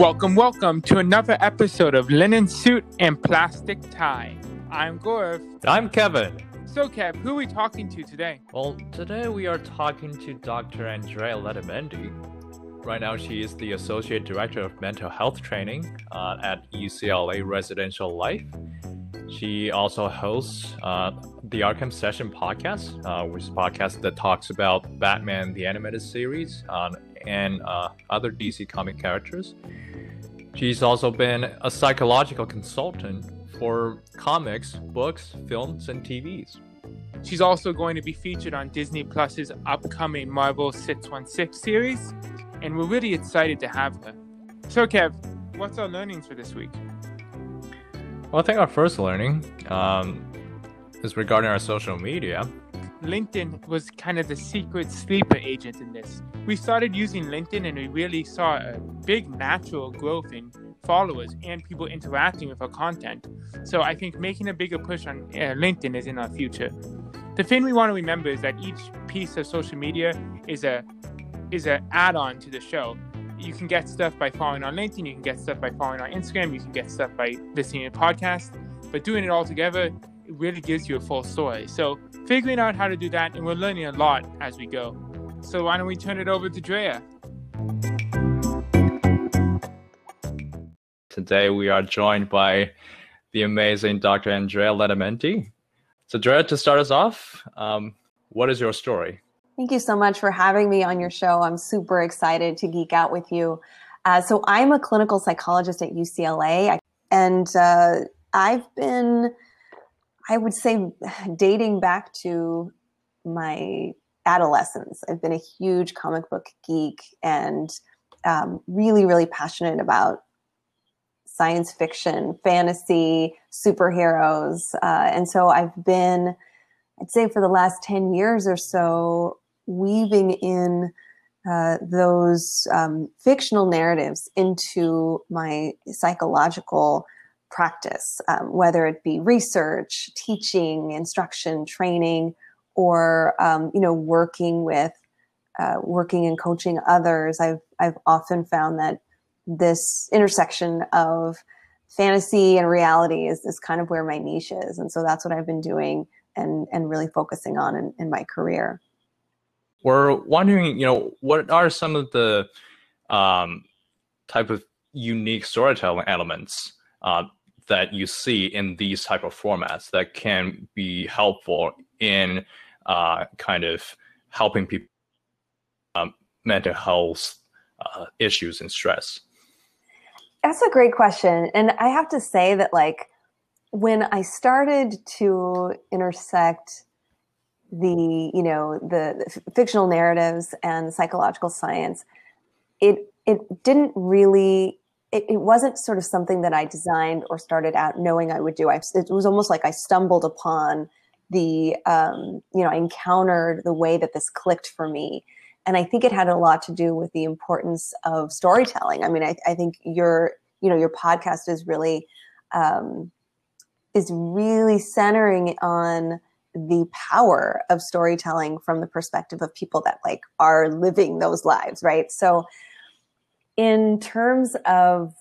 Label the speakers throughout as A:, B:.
A: Welcome, welcome to another episode of Linen Suit and Plastic Tie. I'm Gaurav.
B: I'm Kevin.
A: So, Kev, who are we talking to today?
B: Well, today we are talking to Dr. Andrea Letamendi. Right now, she is the Associate Director of Mental Health Training uh, at UCLA Residential Life. She also hosts uh, the Arkham Session podcast, uh, which is a podcast that talks about Batman the Animated Series uh, and uh, other DC comic characters. She's also been a psychological consultant for comics, books, films, and TVs.
A: She's also going to be featured on Disney Plus's upcoming Marvel 616 series, and we're really excited to have her. So, Kev, what's our learnings for this week?
B: Well, I think our first learning um, is regarding our social media.
A: LinkedIn was kind of the secret sleeper agent in this. We started using LinkedIn and we really saw a big natural growth in followers and people interacting with our content. So I think making a bigger push on uh, LinkedIn is in our future. The thing we want to remember is that each piece of social media is a is an add-on to the show. You can get stuff by following on LinkedIn, you can get stuff by following on Instagram, you can get stuff by listening to podcasts, but doing it all together it really gives you a full story. So figuring out how to do that, and we're learning a lot as we go. So why don't we turn it over to Drea?
B: Today we are joined by the amazing Dr. Andrea Letamendi. So, Drea, to start us off, um, what is your story?
C: Thank you so much for having me on your show. I'm super excited to geek out with you. Uh, so, I'm a clinical psychologist at UCLA, and uh, I've been I would say dating back to my adolescence, I've been a huge comic book geek and um, really, really passionate about science fiction, fantasy, superheroes. Uh, and so I've been, I'd say, for the last 10 years or so, weaving in uh, those um, fictional narratives into my psychological practice, um, whether it be research, teaching, instruction, training, or um, you know working with uh, working and coaching others. I've I've often found that this intersection of fantasy and reality is, is kind of where my niche is, and so that's what I've been doing and and really focusing on in, in my career.
B: We're wondering, you know, what are some of the um, type of unique storytelling elements uh, that you see in these type of formats that can be helpful in uh, kind of helping people um, mental health uh, issues and stress?
C: That's a great question. And I have to say that, like, when I started to intersect the, you know, the, the fictional narratives and psychological science, it it didn't really it, it, wasn't sort of something that I designed or started out knowing I would do. I, it was almost like I stumbled upon the, um, you know, I encountered the way that this clicked for me. And I think it had a lot to do with the importance of storytelling. I mean, I, I think your, you know, your podcast is really, um, is really centering on the power of storytelling from the perspective of people that like are living those lives, right? So, in terms of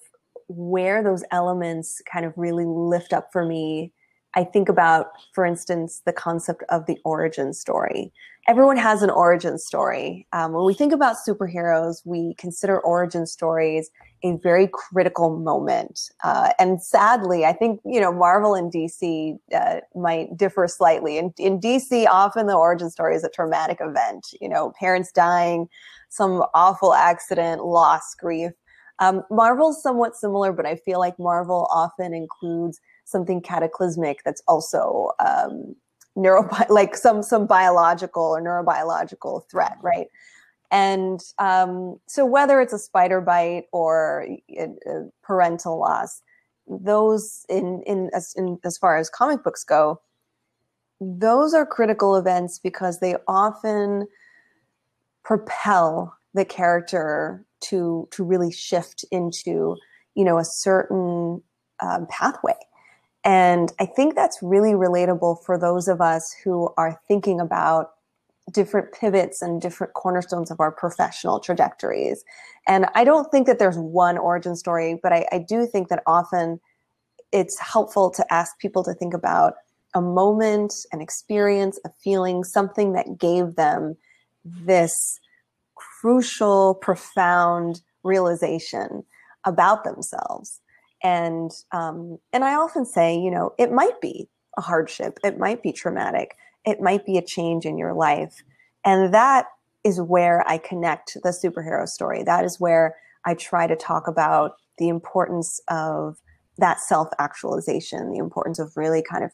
C: where those elements kind of really lift up for me, I think about, for instance, the concept of the origin story. Everyone has an origin story. Um, when we think about superheroes, we consider origin stories a very critical moment. Uh, and sadly, I think, you know, Marvel and DC uh, might differ slightly. In, in DC, often the origin story is a traumatic event, you know, parents dying, some awful accident, loss, grief. Um, Marvel's somewhat similar, but I feel like Marvel often includes something cataclysmic that's also um, neuro like some some biological or neurobiological threat, right? And um, so whether it's a spider bite or a, a parental loss, those in, in as, in as far as comic books go, those are critical events because they often propel the character to to really shift into you know a certain um, pathway and i think that's really relatable for those of us who are thinking about different pivots and different cornerstones of our professional trajectories. And I don't think that there's one origin story, but I, I do think that often it's helpful to ask people to think about a moment, an experience, a feeling, something that gave them this crucial, profound realization about themselves. And um, and I often say, you know, it might be a hardship, it might be traumatic, it might be a change in your life, and that is where I connect the superhero story. That is where I try to talk about the importance of that self actualization, the importance of really kind of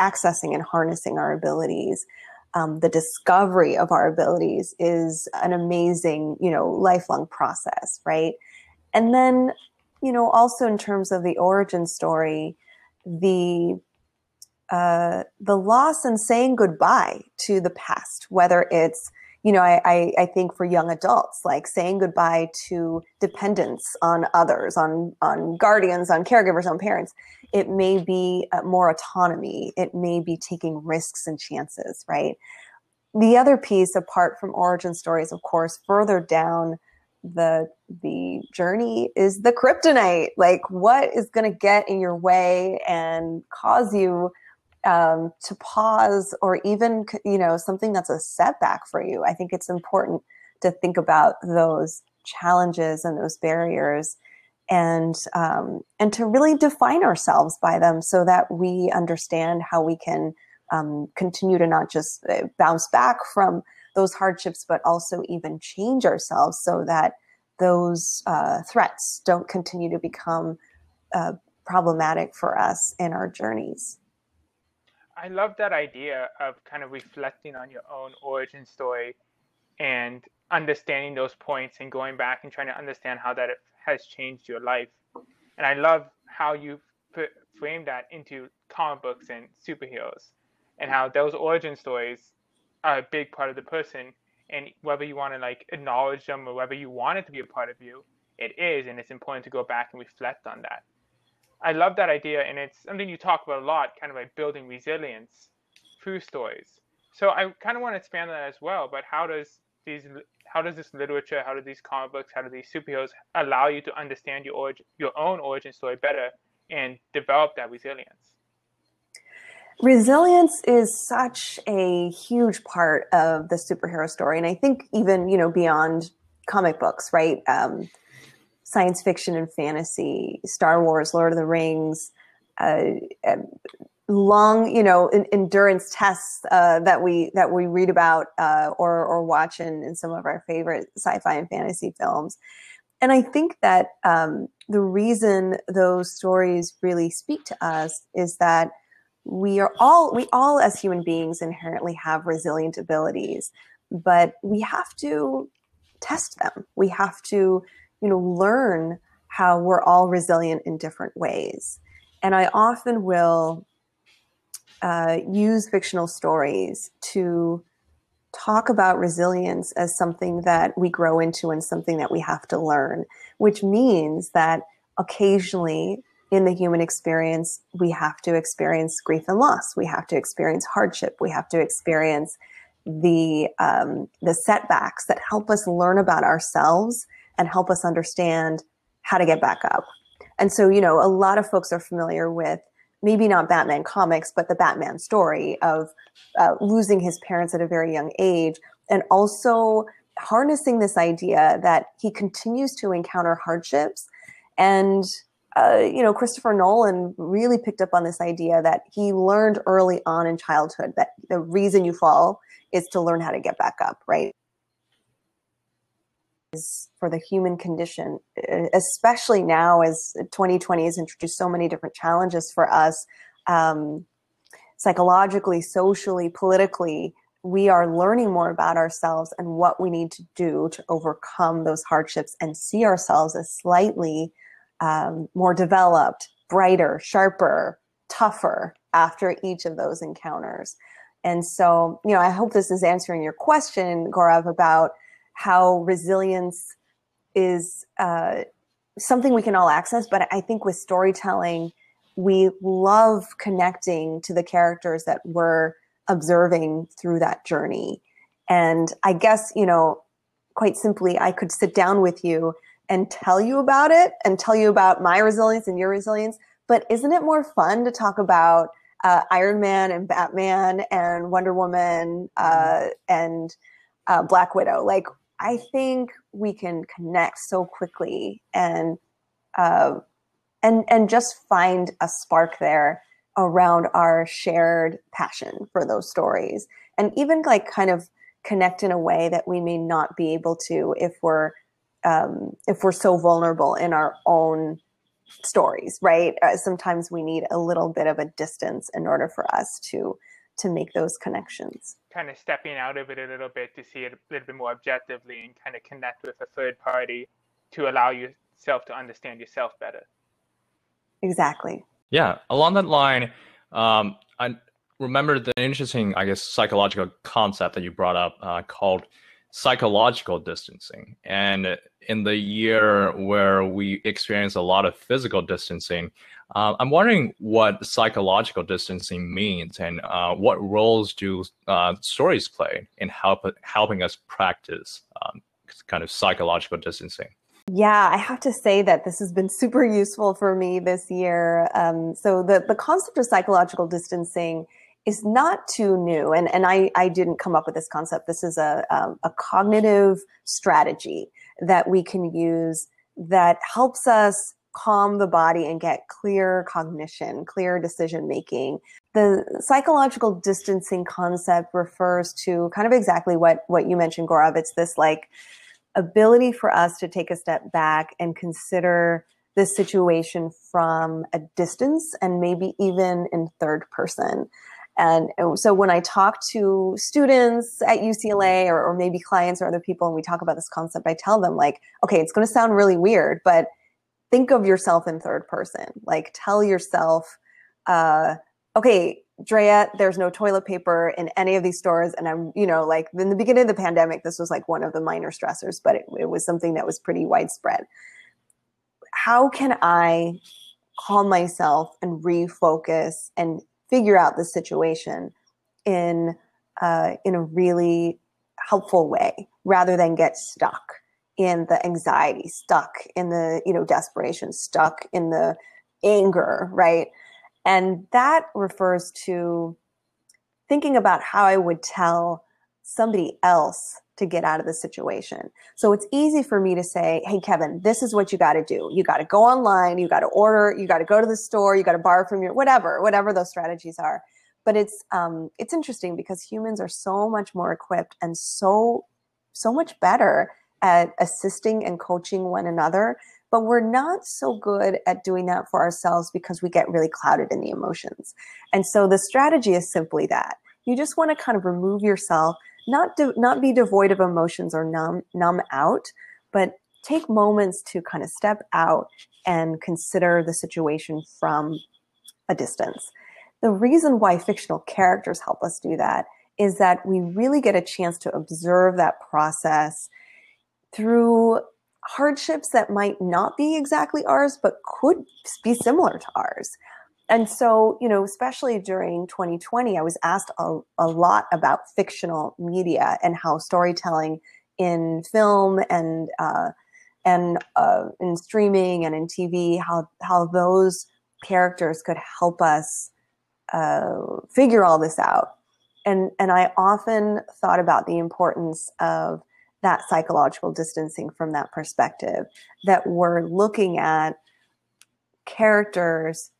C: accessing and harnessing our abilities. Um, the discovery of our abilities is an amazing, you know, lifelong process, right? And then, you know, also in terms of the origin story, the uh, the loss and saying goodbye to the past, whether it's you know, I, I, I, think for young adults, like saying goodbye to dependence on others, on, on guardians, on caregivers, on parents, it may be uh, more autonomy. It may be taking risks and chances, right? The other piece, apart from origin stories, of course, further down the the journey is the kryptonite. Like, what is going to get in your way and cause you um, to pause or even you know something that's a setback for you i think it's important to think about those challenges and those barriers and um, and to really define ourselves by them so that we understand how we can um, continue to not just uh, bounce back from those hardships but also even change ourselves so that those uh, threats don't continue to become uh, problematic for us in our journeys
A: I love that idea of kind of reflecting on your own origin story and understanding those points and going back and trying to understand how that has changed your life. And I love how you put, frame that into comic books and superheroes and how those origin stories a big part of the person. And whether you want to like acknowledge them or whether you want it to be a part of you, it is. And it's important to go back and reflect on that. I love that idea, and it's something you talk about a lot, kind of like building resilience through stories. So I kind of want to expand on that as well. But how does these, how does this literature, how do these comic books, how do these superheroes allow you to understand your origin, your own origin story better and develop that resilience?
C: Resilience is such a huge part of the superhero story, and I think even you know beyond comic books, right? Um, science fiction and fantasy, Star Wars, Lord of the Rings, uh, long, you know, in, endurance tests uh, that we that we read about uh, or or watch in, in some of our favorite sci-fi and fantasy films. And I think that um, the reason those stories really speak to us is that we are all we all as human beings inherently have resilient abilities, but we have to test them. We have to you know, learn how we're all resilient in different ways. And I often will uh, use fictional stories to talk about resilience as something that we grow into and something that we have to learn, which means that occasionally in the human experience, we have to experience grief and loss. We have to experience hardship. We have to experience the um, the setbacks that help us learn about ourselves and help us understand how to get back up. And so, you know, a lot of folks are familiar with maybe not Batman comics, but the Batman story of uh, losing his parents at a very young age and also harnessing this idea that he continues to encounter hardships and uh, you know christopher nolan really picked up on this idea that he learned early on in childhood that the reason you fall is to learn how to get back up right Is for the human condition, especially now as 2020 has introduced so many different challenges for us, um, psychologically, socially, politically. We are learning more about ourselves and what we need to do to overcome those hardships and see ourselves as slightly um, more developed, brighter, sharper, tougher after each of those encounters. And so, you know, I hope this is answering your question, Gaurav, about how resilience is uh, something we can all access. But I think with storytelling, we love connecting to the characters that we're observing through that journey. And I guess, you know, quite simply, I could sit down with you and tell you about it and tell you about my resilience and your resilience. But isn't it more fun to talk about uh, Iron Man and Batman and Wonder Woman uh, mm-hmm. and uh, Black Widow? Like, I think we can connect so quickly and uh, and and just find a spark there around our shared passion for those stories, and even like kind of connect in a way that we may not be able to if we're um, if we're so vulnerable in our own stories, right? Uh, sometimes we need a little bit of a distance in order for us to to make those connections.
A: Kind of stepping out of it a little bit to see it a little bit more objectively and kind of connect with a third party to allow yourself to understand yourself better.
C: Exactly.
B: Yeah, along that line, um, I remember the interesting, I guess, psychological concept that you brought up uh, called psychological distancing. And in the year where we experience a lot of physical distancing, uh, I'm wondering what psychological distancing means and uh, what roles do uh, stories play in help, helping us practice um, kind of psychological distancing.
C: Yeah, I have to say that this has been super useful for me this year. Um, so the the concept of psychological distancing is not too new, and and I I didn't come up with this concept. This is a a, um, a cognitive strategy that we can use that helps us calm the body and get clear cognition, clear decision making. The psychological distancing concept refers to kind of exactly what what you mentioned, Gaurav. It's this like ability for us to take a step back and consider this situation from a distance and maybe even in third person. And so when I talk to students at UCLA or, or, maybe clients or other people and we talk about this concept, I tell them like, okay, it's going to sound really weird, but think of yourself in third person. Like tell yourself, uh, okay, Drea, there's no toilet paper in any of these stores. And I'm, you know, like in the beginning of the pandemic, this was like one of the minor stressors, but it, it was something that was pretty widespread. How can I calm myself and refocus and figure out the situation in uh, in a really helpful way rather than get stuck in the anxiety, stuck in the you know desperation, stuck in the anger, right? And that refers to thinking about how I would tell somebody else to get out of the situation. So it's easy for me to say, Hey, Kevin, this is what you got to do. You got to go online. You got to order. You got to go to the store. You got to borrow from your, whatever, whatever those strategies are. But it's, um, it's interesting because humans are so much more equipped and so, so much better at assisting and coaching one another but we're not so good at doing that for ourselves because we get really clouded in the emotions. And so the strategy is simply that. You just want to kind of remove yourself, not de- not be devoid of emotions or numb numb out, but take moments to kind of step out and consider the situation from a distance. The reason why fictional characters help us do that is that we really get a chance to observe that process through hardships that might not be exactly ours, but could be similar to ours. And so, you know, especially during 2020, I was asked a, a lot about fictional media and how storytelling in film and uh, and uh, in streaming and in TV, how how those characters could help us uh, figure all this out. And and I often thought about the importance of that psychological distancing from that perspective that we're looking at characters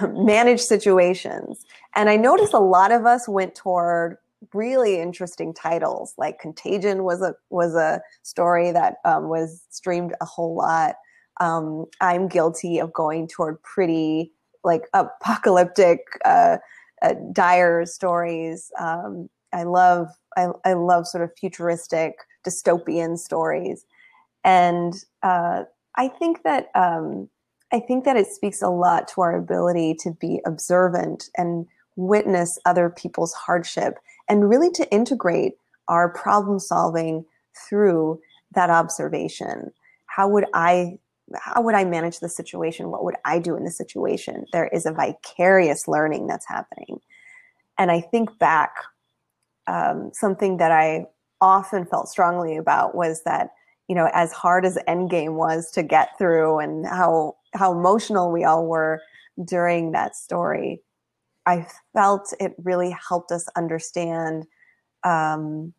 C: manage situations. And i noticed a lot of us went toward really interesting titles like contagion was a was a story that um, was streamed a whole lot. Um, i'm guilty of going toward pretty like apocalyptic uh, uh, dire stories. Um, i love I, I love sort of futuristic dystopian stories. And uh, I think that um, I think that it speaks a lot to our ability to be observant and witness other people's hardship and really to integrate our problem solving through that observation. How would I how would I manage the situation? What would I do in the situation? There is a vicarious learning that's happening. And I think back um, something that I often felt strongly about was that you know as hard as endgame was to get through and how how emotional we all were during that story. I felt it really helped us understand um,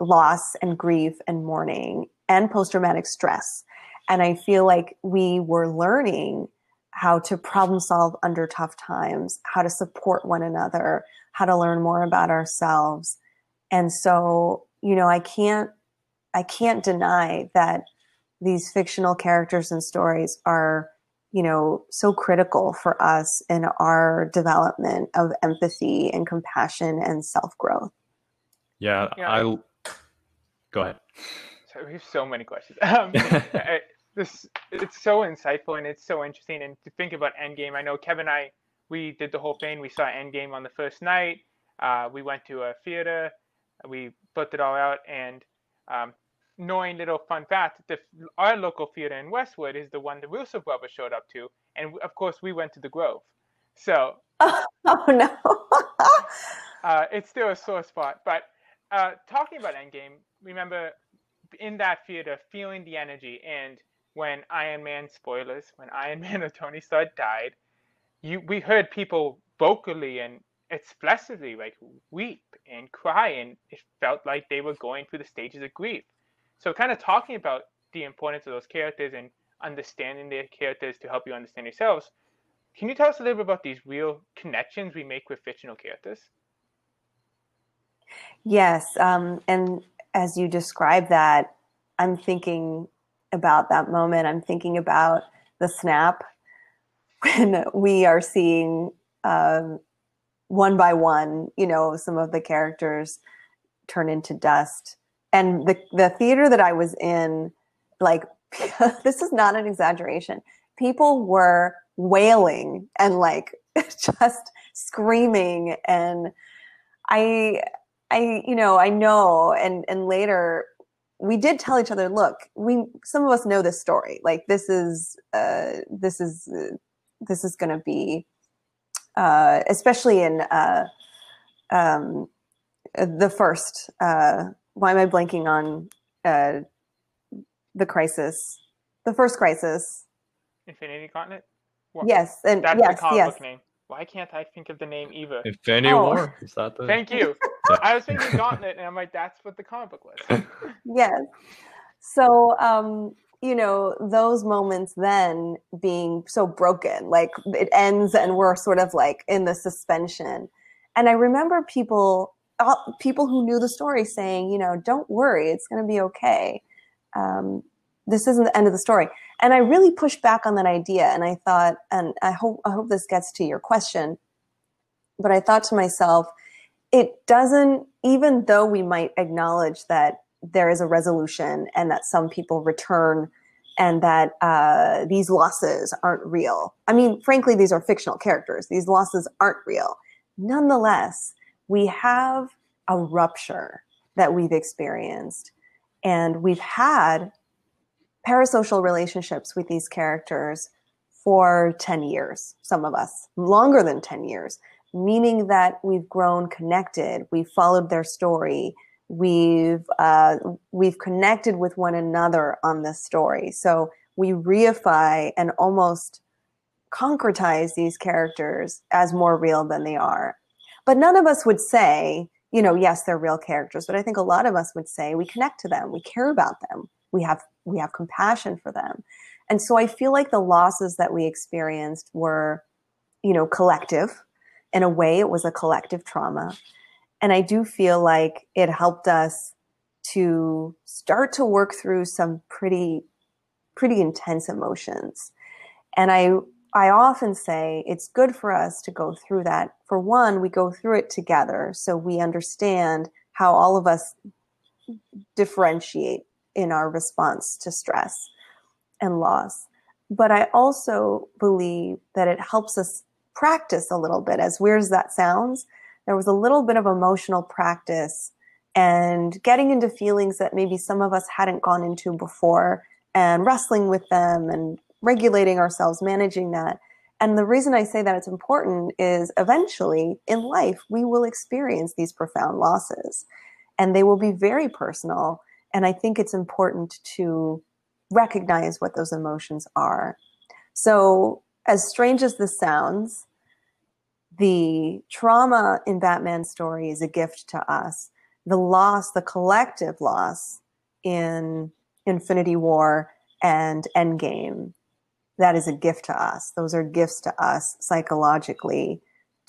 C: loss and grief and mourning and post-traumatic stress. And i feel like we were learning how to problem solve under tough times how to support one another how to learn more about ourselves. And so you know i can't i can't deny that these fictional characters and stories are you know so critical for us in our development of empathy and compassion and self-growth
B: yeah,
A: Yeah.
B: I. Go ahead.
A: So we have so many questions. Um, I- this it's so insightful and it's so interesting. And to think about Endgame, I know Kevin and I we did the whole thing. We saw Endgame on the first night. Uh, we went to a theater. We booked it all out. And um, knowing little fun fact, the, our local theater in Westwood is the one the Russo brothers showed up to, and of course we went to the Grove. So
C: oh no
A: uh, it's still a sore spot. But uh, talking about Endgame, remember in that theater feeling the energy, and when Iron Man spoilers, when Iron Man or Tony Stark died, you we heard people vocally and expressively like weep and cry, and it felt like they were going through the stages of grief. So, kind of talking about the importance of those characters and understanding their characters to help you understand yourselves. Can you tell us a little bit about these real connections we make with fictional characters?
C: Yes, um, and as you describe that, I'm thinking about that moment. I'm thinking about the snap when we are seeing um, one by one, you know, some of the characters turn into dust. And the the theater that I was in, like, this is not an exaggeration. People were wailing and like just screaming and I I, you know, I know, and and later we did tell each other, look, we some of us know this story. Like this is uh, this is uh, this is going to be, uh, especially in uh, um, the first. Uh, why am I blanking on uh, the crisis? The first crisis.
A: Infinity Gauntlet? What-
C: Yes, and
A: That's
C: yes,
A: the comic
C: yes.
A: book name. Why can't I think of the name Eva?
B: Infinity
C: Oh.
B: War. Is that the?
A: Thank you. I was thinking Gauntlet, and I'm like, that's what the comic book was.
C: yes so um you know those moments then being so broken like it ends and we're sort of like in the suspension and i remember people uh, people who knew the story saying you know don't worry it's going to be okay. Um, this isn't the end of the story. And i really pushed back on that idea and i thought and i hope i hope this gets to your question but i thought to myself it doesn't even though we might acknowledge that there is a resolution and that some people return and that uh, these losses aren't real i mean frankly these are fictional characters. These losses aren't real. Nonetheless we have a rupture that we've experienced and we've had parasocial relationships with these characters for 10 years some of us longer than 10 years meaning that we've grown connected we've followed their story we've uh, we've connected with one another on this story. So we reify and almost concretize these characters as more real than they are but none of us would say you know yes they're real characters but i think a lot of us would say we connect to them we care about them we have we have compassion for them. And so i feel like the losses that we experienced were you know collective. In a way it was a collective trauma. And i do feel like it helped us to start to work through some pretty pretty intense emotions. And i i often say it's good for us to go through that. For one we go through it together so we understand how all of us differentiate in our response to stress and loss. But i also believe that it helps us practice a little bit. As weird as that sounds there was a little bit of emotional practice and getting into feelings that maybe some of us hadn't gone into before and wrestling with them and regulating ourselves, managing that. And the reason I say that it's important is eventually in life, we will experience these profound losses. and they will be very personal. And I think it's important to recognize what those emotions are. So, as strange as this sounds, the trauma in Batman's story is a gift to us. The loss, the collective loss in Infinity War and Endgame, that is a gift to us. Those are gifts to us psychologically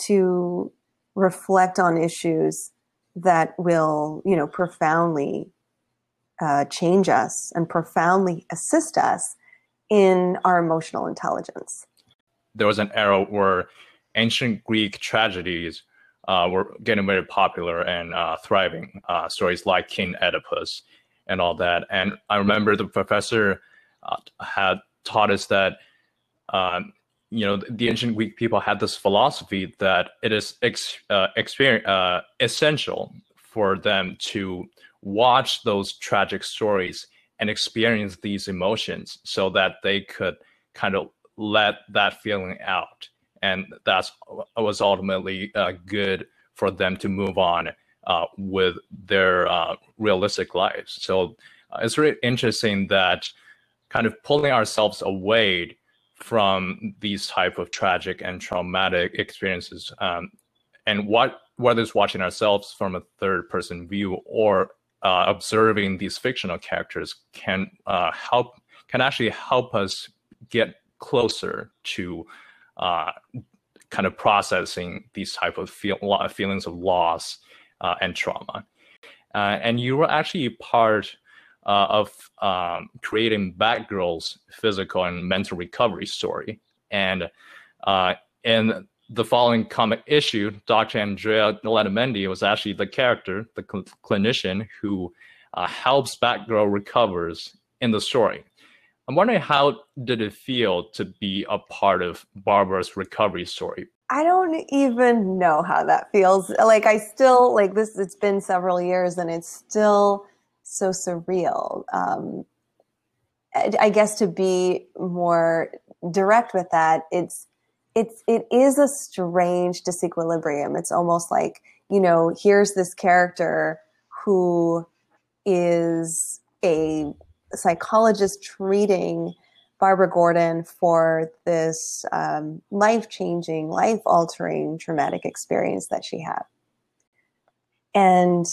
C: to reflect on issues that will, you know, profoundly uh, change us and profoundly assist us in our emotional intelligence.
B: There was an era where ancient Greek tragedies uh, were getting very popular and uh, thriving. Uh, stories like King Oedipus and all that. And I remember the professor uh, had taught us that um, you know the ancient Greek people had this philosophy that it is ex- uh, experience, uh, essential for them to watch those tragic stories and experience these emotions so that they could kind of let that feeling out. And that was ultimately uh, good for them to move on uh, with their uh, realistic lives. So uh, it's really interesting that kind of pulling ourselves away from these type of tragic and traumatic experiences um, and what whether it's watching ourselves from a third person view or uh, observing these fictional characters can uh, help can actually help us get closer to uh, kind of processing these type of feel, feelings of loss uh, and trauma. Uh, and you were actually part uh, of um, creating Batgirl's physical and mental recovery story. And uh, in the following comic issue, Dr. Andrea Letamendi was actually the character, the cl- clinician who uh, helps Batgirl recovers in the story. I'm wondering how did it feel to be a part of Barbara's recovery story?
C: I don't even know how that feels. Like I still like this. It's been several years, and it's still so surreal. Um, I guess to be more direct with that, it's it's it is a strange disequilibrium. It's almost like you know, here's this character who is a psychologist treating Barbara Gordon for this um, life changing, life altering traumatic experience that she had. And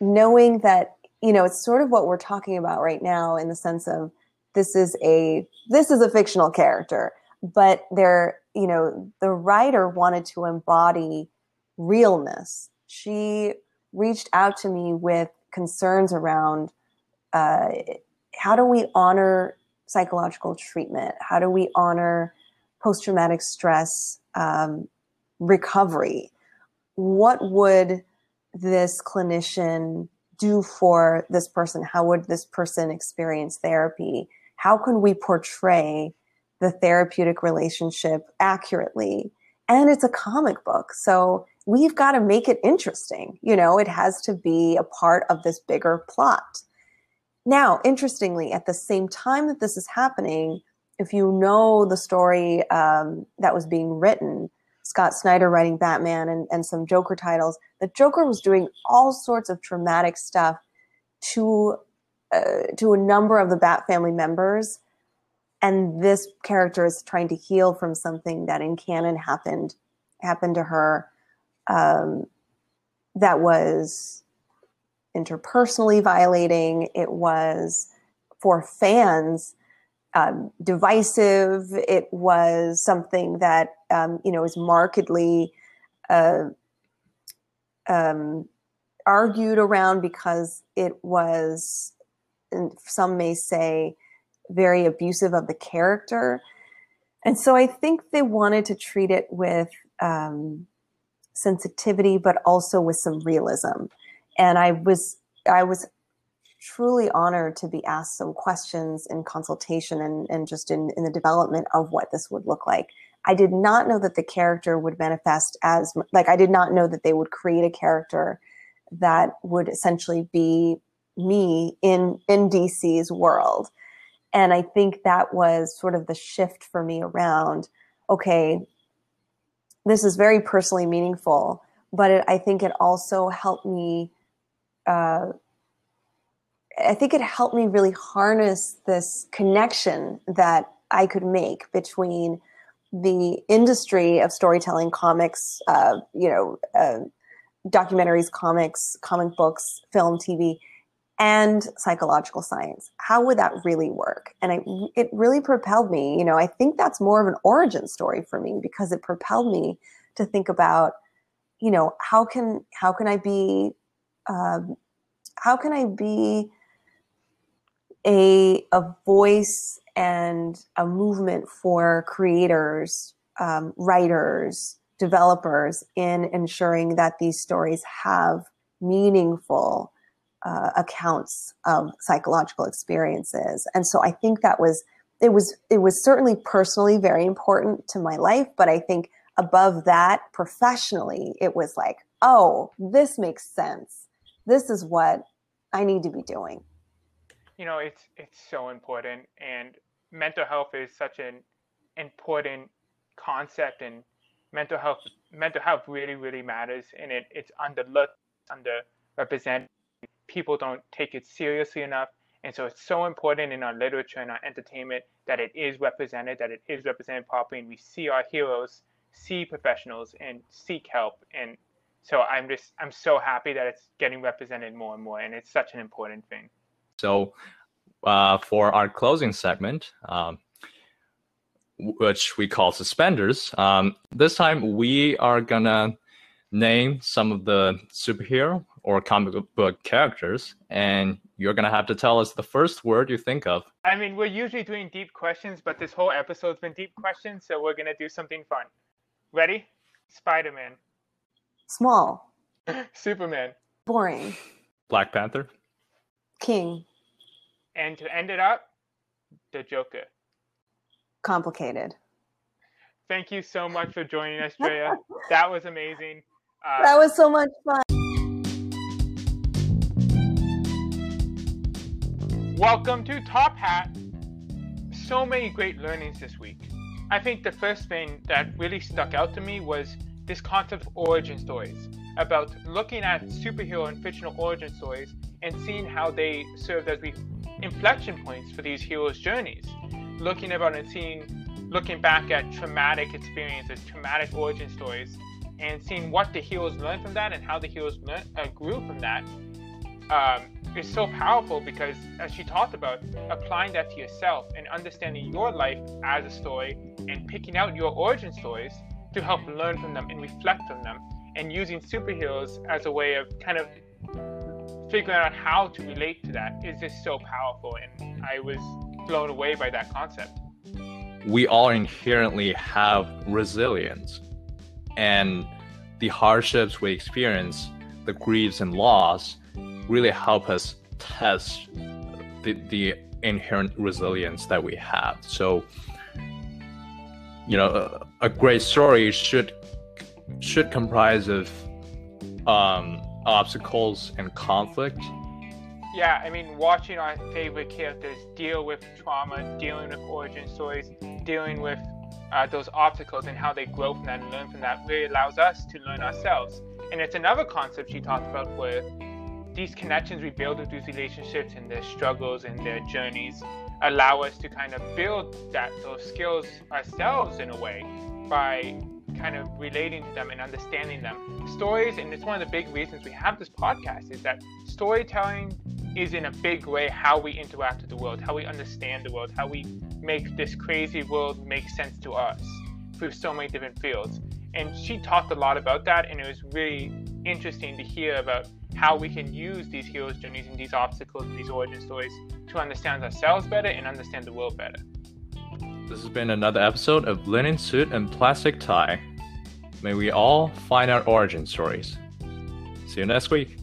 C: knowing that you know, it's sort of what we're talking about right now in the sense of this is a this is a fictional character, but there, you know, the writer wanted to embody realness. She reached out to me with concerns around uh, how do we honor psychological treatment? How do we honor post traumatic stress um, recovery? What would this clinician do for this person? How would this person experience therapy? How can we portray the therapeutic relationship accurately? And it's a comic book. So we've got to make it interesting. You know, it has to be a part of this bigger plot. Now, interestingly, at the same time that this is happening, if you know the story um, that was being written, Scott Snyder writing Batman and, and some Joker titles, the Joker was doing all sorts of traumatic stuff to uh, to a number of the Bat family members, and this character is trying to heal from something that in canon happened happened to her um, that was interpersonally violating. It was for fans um, divisive. It was something that um, you know is markedly uh, um, argued around because it was, some may say, very abusive of the character. And so I think they wanted to treat it with um, sensitivity, but also with some realism. And I was I was truly honored to be asked some questions in consultation and, and just in, in the development of what this would look like. I did not know that the character would manifest as like I did not know that they would create a character that would essentially be me in in DC's world. And I think that was sort of the shift for me around okay, this is very personally meaningful, but it, I think it also helped me uh, I think it helped me really harness this connection that I could make between the industry of storytelling, comics, uh, you know, uh, documentaries, comics, comic books, film, TV, and psychological science. How would that really work? And I, it really propelled me. You know, I think that's more of an origin story for me because it propelled me to think about, you know, how can how can I be, um, how can I be a a voice and a movement for creators, um, writers, developers in ensuring that these stories have meaningful uh, accounts of psychological experiences. And so I think that was it was it was certainly personally very important to my life, but I think above that professionally it was like, oh, this makes sense. This is what I need to be doing.
A: You know, it's it's so important and mental health is such an important concept and mental health mental health really really matters and it, it's underlooked underrepresented. People don't take it seriously enough and so it's so important in our literature and our entertainment that it is represented that it is represented properly and we see our heroes see professionals and seek help and so i'm just i'm so happy that it's getting represented more and more and it's such an important thing
B: so uh, for our closing segment um, which we call suspenders. Um, this time we are gonna name some of the superhero or comic book characters, and you're gonna have to tell us the first word you think of.
A: I mean, we're usually doing deep questions, but this whole episode's been deep questions, so we're gonna do something fun. Ready? Spider Man.
C: Small.
A: Superman.
C: Boring.
B: Black Panther.
C: King.
A: And to end it up, the Joker
C: complicated.
A: Thank you so much for joining us, Drea. that was amazing.
C: Uh, that was so much fun.
A: Welcome to Top Hat. So many great learnings this week. I think the first thing that really stuck out to me was this concept of origin stories, about looking at superhero and fictional origin stories and seeing how they served as inflection points for these heroes' journeys. Looking about and seeing, looking back at traumatic experiences, traumatic origin stories, and seeing what the heroes learned from that and how the heroes uh, grew from that um, is so powerful because, as she talked about, applying that to yourself and understanding your life as a story and picking out your origin stories to help learn from them and reflect on them, and using superheroes as a way of kind of figuring out how to relate to that is just so powerful. And I was blown away by that concept.
B: We all inherently have resilience, and the hardships we experience, the griefs and loss, really help us test the, the inherent resilience that we have. So, you know, a, a great story should should comprise of um, obstacles and conflict
A: yeah, I mean, watching our favorite characters deal with trauma, dealing with origin stories, dealing with uh, those obstacles and how they grow from that and learn from that really allows us to learn ourselves. And it's another concept she talked about where these connections we build with these relationships and their struggles and their journeys allow us to kind of build that those skills ourselves in a way by kind of relating to them and understanding them. Stories, and it's one of the big reasons we have this podcast, is that storytelling is in a big way how we interact with the world, how we understand the world, how we make this crazy world make sense to us through so many different fields. And she talked a lot about that, and it was really interesting to hear about how we can use these heroes' journeys and these obstacles and these origin stories to understand ourselves better and understand the world better.
B: This has been another episode of Linen Suit and Plastic Tie. May we all find our origin stories. See you next week.